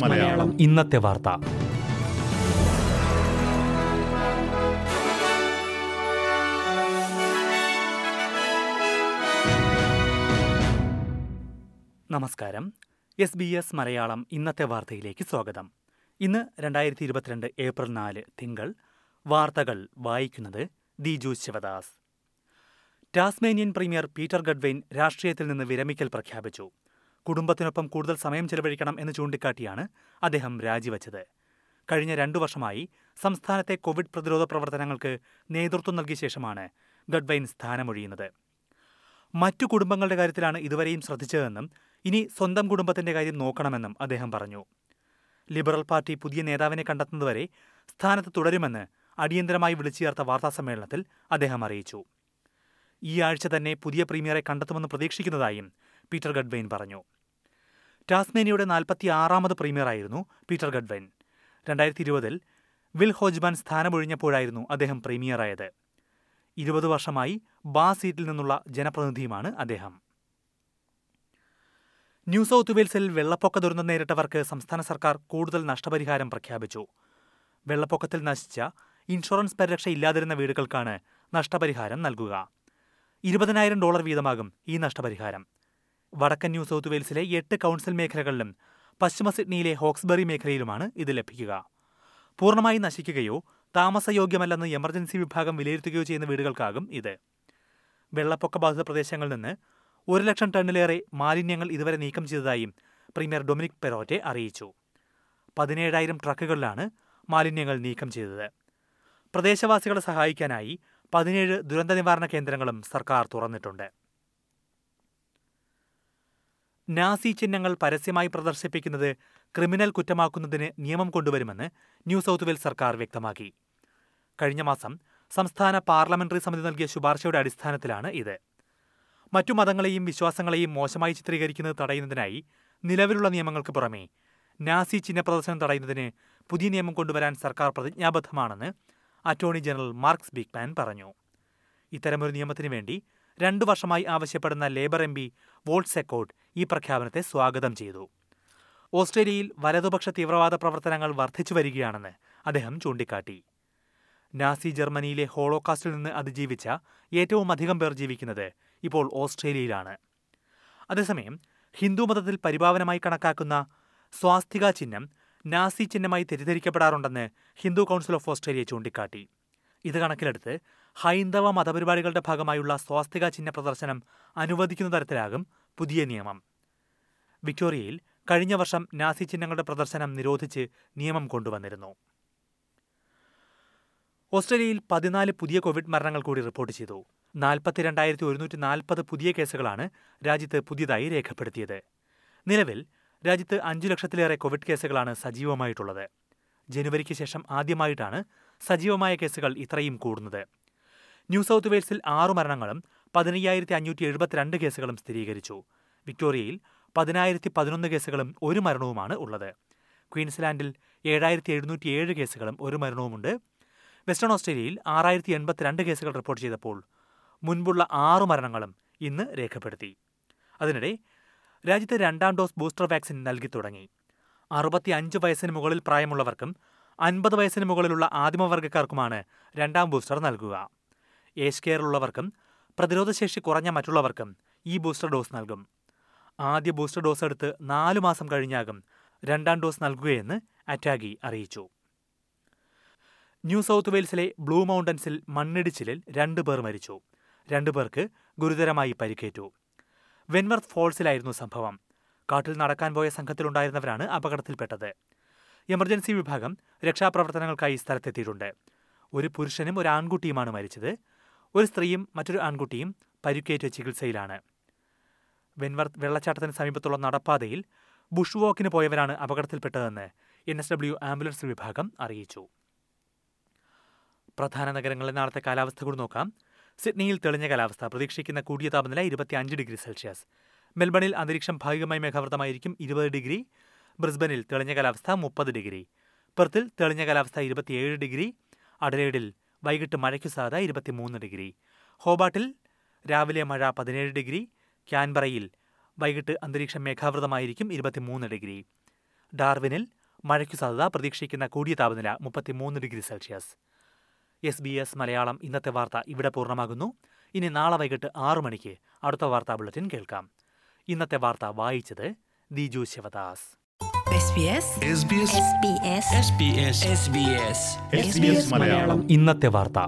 മലയാളം. ഇന്നത്തെ വാർത്ത. നമസ്കാരം. എസ് ബി എസ് മലയാളം ഇന്നത്തെ വാർത്തയിലേക്ക് സ്വാഗതം. ഇന്ന് രണ്ടായിരത്തി ഇരുപത്തിരണ്ട് ഏപ്രിൽ നാല് തിങ്കൾ. വാർത്തകൾ വായിക്കുന്നത് Diju Sivadas. Tasmanian premier Peter Gutwein രാഷ്ട്രീയത്തിൽ നിന്ന് വിരമിക്കൽ പ്രഖ്യാപിച്ചു. കുടുംബത്തിനൊപ്പം കൂടുതൽ സമയം ചെലവഴിക്കണം എന്ന് ചൂണ്ടിക്കാട്ടിയാണ് അദ്ദേഹം രാജിവച്ചത്. കഴിഞ്ഞ രണ്ടു വർഷമായി സംസ്ഥാനത്തെ കോവിഡ് പ്രതിരോധ പ്രവർത്തനങ്ങൾക്ക് നേതൃത്വം നൽകിയ ശേഷമാണ് ഗഡ്വൈൻ സ്ഥാനമൊഴിയുന്നത്. മറ്റു കുടുംബങ്ങളുടെ കാര്യത്തിലാണ് ഇതുവരെയും ശ്രദ്ധിച്ചതെന്നും ഇനി സ്വന്തം കുടുംബത്തിന്റെ കാര്യം നോക്കണമെന്നും അദ്ദേഹം പറഞ്ഞു. ലിബറൽ പാർട്ടി പുതിയ നേതാവിനെ കണ്ടെത്തുന്നതുവരെ സ്ഥാനത്ത് തുടരുമെന്ന് അടിയന്തരമായി വിളിച്ചു ചേർത്ത വാർത്താസമ്മേളനത്തിൽ അദ്ദേഹം അറിയിച്ചു. ഈ ആഴ്ച തന്നെ പുതിയ പ്രീമിയറെ കണ്ടെത്തുമെന്ന് പ്രതീക്ഷിക്കുന്നതായും പീറ്റർ ഗഡ്വെയിൻ പറഞ്ഞു. ടാസ്മേനിയുടെ നാൽപ്പത്തി ആറാമത് പ്രീമിയറായിരുന്നു പീറ്റർ ഗഡ്വെയിൻ. രണ്ടായിരത്തി ഇരുപതിൽ വിൽ ഹോജ്ബാൻ സ്ഥാനമൊഴിഞ്ഞപ്പോഴായിരുന്നു അദ്ദേഹം പ്രീമിയറായത്. ഇരുപത് വർഷമായി ബാ സീറ്റിൽ നിന്നുള്ള ജനപ്രതിനിധിയുമാണ് അദ്ദേഹം. ന്യൂ സൗത്ത് വെയിൽസിൽ വെള്ളപ്പൊക്ക ദുരന്തം നേരിട്ടവർക്ക് സംസ്ഥാന സർക്കാർ കൂടുതൽ നഷ്ടപരിഹാരം പ്രഖ്യാപിച്ചു. വെള്ളപ്പൊക്കത്തിൽ നശിച്ച ഇൻഷുറൻസ് പരിരക്ഷ ഇല്ലാതിരുന്ന വീടുകൾക്കാണ് നഷ്ടപരിഹാരം നൽകുക. ഇരുപതിനായിരം ഡോളർ വീതമാകും ഈ നഷ്ടപരിഹാരം. വടക്കൻ ന്യൂ സൗത്ത് വെയിൽസിലെ എട്ട് കൗൺസിൽ മേഖലകളിലും പശ്ചിമ സിഡ്നിയിലെ ഹോക്സ്ബറി മേഖലയിലുമാണ് ഇത് ലഭിക്കുക. പൂർണമായി നശിക്കുകയോ താമസയോഗ്യമല്ലെന്ന് എമർജൻസി വിഭാഗം വിലയിരുത്തുകയോ ചെയ്യുന്ന വീടുകൾക്കാകും ഇത്. വെള്ളപ്പൊക്ക ബാധിത പ്രദേശങ്ങളിൽ നിന്ന് ഒരു ലക്ഷം ടണ്ണിലേറെ മാലിന്യങ്ങൾ ഇതുവരെ നീക്കം ചെയ്തതായും പ്രീമിയർ ഡൊമിനിക് പെറോറ്റെ അറിയിച്ചു. പതിനേഴായിരം ട്രക്കുകളിലാണ് മാലിന്യങ്ങൾ നീക്കം ചെയ്തത്. പ്രദേശവാസികളെ സഹായിക്കാനായി പതിനേഴ് ദുരന്ത നിവാരണ കേന്ദ്രങ്ങളും സർക്കാർ തുറന്നിട്ടുണ്ട്. നാസി ചിഹ്നങ്ങൾ പരസ്യമായി പ്രദർശിപ്പിക്കുന്നത് ക്രിമിനൽ കുറ്റമാക്കുന്നതിന് നിയമം കൊണ്ടുവരുമെന്ന് ന്യൂ സൗത്ത് വെയിൽസ് സർക്കാർ വ്യക്തമാക്കി. കഴിഞ്ഞ മാസം സംസ്ഥാന പാർലമെന്ററി സമിതി നൽകിയ ശുപാർശയുടെ അടിസ്ഥാനത്തിലാണ് ഇത്. മറ്റു മതങ്ങളെയും വിശ്വാസങ്ങളെയും മോശമായി ചിത്രീകരിക്കുന്നത് തടയുന്നതിനായി നിലവിലുള്ള നിയമങ്ങൾക്ക് പുറമെ നാസി ചിഹ്ന പ്രദർശനം തടയുന്നതിന് പുതിയ നിയമം കൊണ്ടുവരാൻ സർക്കാർ പ്രതിജ്ഞാബദ്ധമാണെന്ന് അറ്റോർണി ജനറൽ മാർക്സ് ബിഗ്മാൻ പറഞ്ഞു. ഇത്തരമൊരു നിയമത്തിനു വേണ്ടി രണ്ടു വർഷമായി ആവശ്യപ്പെടുന്ന ലേബർ എം പി വോൾട്ട് സെക്കോട്ട് ഈ പ്രഖ്യാപനത്തെ സ്വാഗതം ചെയ്തു. ഓസ്ട്രേലിയയിൽ വലതുപക്ഷ തീവ്രവാദ പ്രവർത്തനങ്ങൾ വർദ്ധിച്ചു വരികയാണെന്ന് അദ്ദേഹം ചൂണ്ടിക്കാട്ടി. നാസി ജർമ്മനിയിലെ ഹോളോകാസ്റ്റിൽ നിന്ന് അതിജീവിച്ച ഏറ്റവും അധികം പേർ ജീവിക്കുന്നത് ഇപ്പോൾ ഓസ്ട്രേലിയയിലാണ്. അതേസമയം ഹിന്ദു മതത്തിൽ പരിഭാവനമായി കണക്കാക്കുന്ന സ്വാസ്തിക ചിഹ്നം നാസി ചിഹ്നമായി തെറ്റിദ്ധരിക്കപ്പെടാറുണ്ടെന്ന് ഹിന്ദു കൗൺസിൽ ഓഫ് ഓസ്ട്രേലിയ ചൂണ്ടിക്കാട്ടി. ഇത് കണക്കിലെടുത്ത് ഹൈന്ദവ മതപരിപാടികളുടെ ഭാഗമായുള്ള സ്വാസ്തിക ചിഹ്ന പ്രദർശനം അനുവദിക്കുന്ന തരത്തിലാകും പുതിയ നിയമം. വിക്ടോറിയയിൽ കഴിഞ്ഞ വർഷം നാസി ചിഹ്നങ്ങളുടെ പ്രദർശനം നിരോധിച്ച് നിയമം കൊണ്ടുവന്നിരുന്നു. ഓസ്ട്രേലിയയിൽ പതിനാല് പുതിയ കോവിഡ് മരണങ്ങൾ കൂടി റിപ്പോർട്ട് ചെയ്തു. നാൽപ്പത്തിരണ്ടായിരത്തി ഒരുന്നൂറ്റി നാൽപ്പത് പുതിയ കേസുകളാണ് രാജ്യത്ത് പുതിയതായി രേഖപ്പെടുത്തിയത്. നിലവിൽ രാജ്യത്ത് അഞ്ചു ലക്ഷത്തിലേറെ കോവിഡ് കേസുകളാണ് സജീവമായിട്ടുള്ളത്. ജനുവരിക്ക് ശേഷം ആദ്യമായിട്ടാണ് സജീവമായ കേസുകൾ ഇത്രയും കൂടുന്നത്. ന്യൂ സൗത്ത് വെയിൽസിൽ ആറു മരണങ്ങളും പതിനയ്യായിരത്തി അഞ്ഞൂറ്റി എഴുപത്തിരണ്ട് കേസുകളും സ്ഥിരീകരിച്ചു. വിക്ടോറിയയിൽ പതിനായിരത്തി പതിനൊന്ന് കേസുകളും ഒരു മരണവുമാണ് ഉള്ളത്. ക്വീൻസ്ലാൻഡിൽ ഏഴായിരത്തി എഴുന്നൂറ്റി ഏഴ് കേസുകളും ഒരു മരണവുമുണ്ട്. വെസ്റ്റേൺ ഓസ്ട്രേലിയയിൽ ആറായിരത്തി എൺപത്തിരണ്ട് കേസുകൾ റിപ്പോർട്ട് ചെയ്തപ്പോൾ മുൻപുള്ള ആറു മരണങ്ങളും ഇന്ന് രേഖപ്പെടുത്തി. അതിനിടെ രാജ്യത്ത് രണ്ടാം ഡോസ് ബൂസ്റ്റർ വാക്സിൻ നൽകി തുടങ്ങി. അറുപത്തി അഞ്ച് വയസ്സിന് മുകളിൽ പ്രായമുള്ളവർക്കും അൻപത് വയസ്സിന് മുകളിലുള്ള ആദിമവർഗക്കാർക്കുമാണ് രണ്ടാം ബൂസ്റ്റർ നൽകുക. ഏജ് കെയറിലുള്ളവർക്കും പ്രതിരോധശേഷി കുറഞ്ഞ മറ്റുള്ളവർക്കും ഈ ബൂസ്റ്റർ ഡോസ് നൽകും. ആദ്യ ബൂസ്റ്റർ ഡോസ് എടുത്ത് നാലു മാസം കഴിഞ്ഞാകും രണ്ടാം ഡോസ് നൽകുകയെന്ന് അറ്റാഗി അറിയിച്ചു. ന്യൂ സൗത്ത് വെയിൽസിലെ ബ്ലൂ മൗണ്ടൻസിൽ മണ്ണിടിച്ചിലിൽ രണ്ടുപേർ മരിച്ചു. രണ്ടുപേർക്ക് ഗുരുതരമായി പരിക്കേറ്റു. വെൻവർത്ത് ഫോൾസിലായിരുന്നു സംഭവം. കാട്ടിൽ നടക്കാൻ പോയ സംഘത്തിലുണ്ടായിരുന്നവരാണ് അപകടത്തിൽപ്പെട്ടത്. എമർജൻസി വിഭാഗം രക്ഷാപ്രവർത്തനങ്ങൾക്കായി സ്ഥലത്തെത്തിയിട്ടുണ്ട്. ഒരു പുരുഷനും ഒരു ആൺകുട്ടിയുമാണ് മരിച്ചത്. ഒരു സ്ത്രീയും മറ്റൊരു ആൺകുട്ടിയും പരിക്കേറ്റ് ചികിത്സയിലാണ്. വെൻവർത്ത് വെള്ളച്ചാട്ടത്തിന് സമീപത്തുള്ള നടപ്പാതയിൽ ബുഷ് വോക്കിന് പോയവരാണ് അപകടത്തിൽപ്പെട്ടതെന്ന് എൻ എസ് ഡബ്ല്യു ആംബുലൻസ് വിഭാഗം അറിയിച്ചു. പ്രധാന നഗരങ്ങളിലെ നാളത്തെ കാലാവസ്ഥ കൂടി നോക്കാം. സിഡ്നിയിൽ തെളിഞ്ഞ കാലാവസ്ഥ. പ്രതീക്ഷിക്കുന്ന കൂടിയ താപനില ഇരുപത്തിയഞ്ച് ഡിഗ്രി സെൽഷ്യസ്. മെൽബണിൽ അന്തരീക്ഷം ഭാഗികമായി മേഘാവൃതമായിരിക്കും ഇരുപത് ഡിഗ്രി. ബ്രിസ്ബനിൽ തെളിഞ്ഞ കാലാവസ്ഥ മുപ്പത് ഡിഗ്രി. പെർത്തിൽ തെളിഞ്ഞ കാലാവസ്ഥ ഇരുപത്തിയേഴ് ഡിഗ്രി. അഡലേഡിൽ വൈകിട്ട് മഴയ്ക്കു സാധ്യത ഇരുപത്തിമൂന്ന് ഡിഗ്രി. ഹോബാട്ടിൽ രാവിലെ മഴ പതിനേഴ് ഡിഗ്രി. ക്യാൻബറയിൽ വൈകിട്ട് അന്തരീക്ഷം മേഘാവൃതമായിരിക്കും ഇരുപത്തിമൂന്ന് ഡിഗ്രി. ഡാർവിനിൽ മഴയ്ക്കു സാധ്യത പ്രതീക്ഷിക്കുന്ന കൂടിയ താപനില മുപ്പത്തിമൂന്ന് degree Celsius. S B S Malayalam ഇന്നത്തെ വാർത്ത ഇവിടെ പൂർണമാകുന്നു. ഇനി നാളെ വൈകിട്ട് ആറു മണിക്ക് അടുത്ത വാർത്താ ബുള്ളറ്റിൻ കേൾക്കാം. ഇന്നത്തെ വാർത്ത വായിച്ചത് Diju Sivadas. SBS SBS SBS SBS SBS Malayalam. ഇന്നത്തെ വാർത്ത.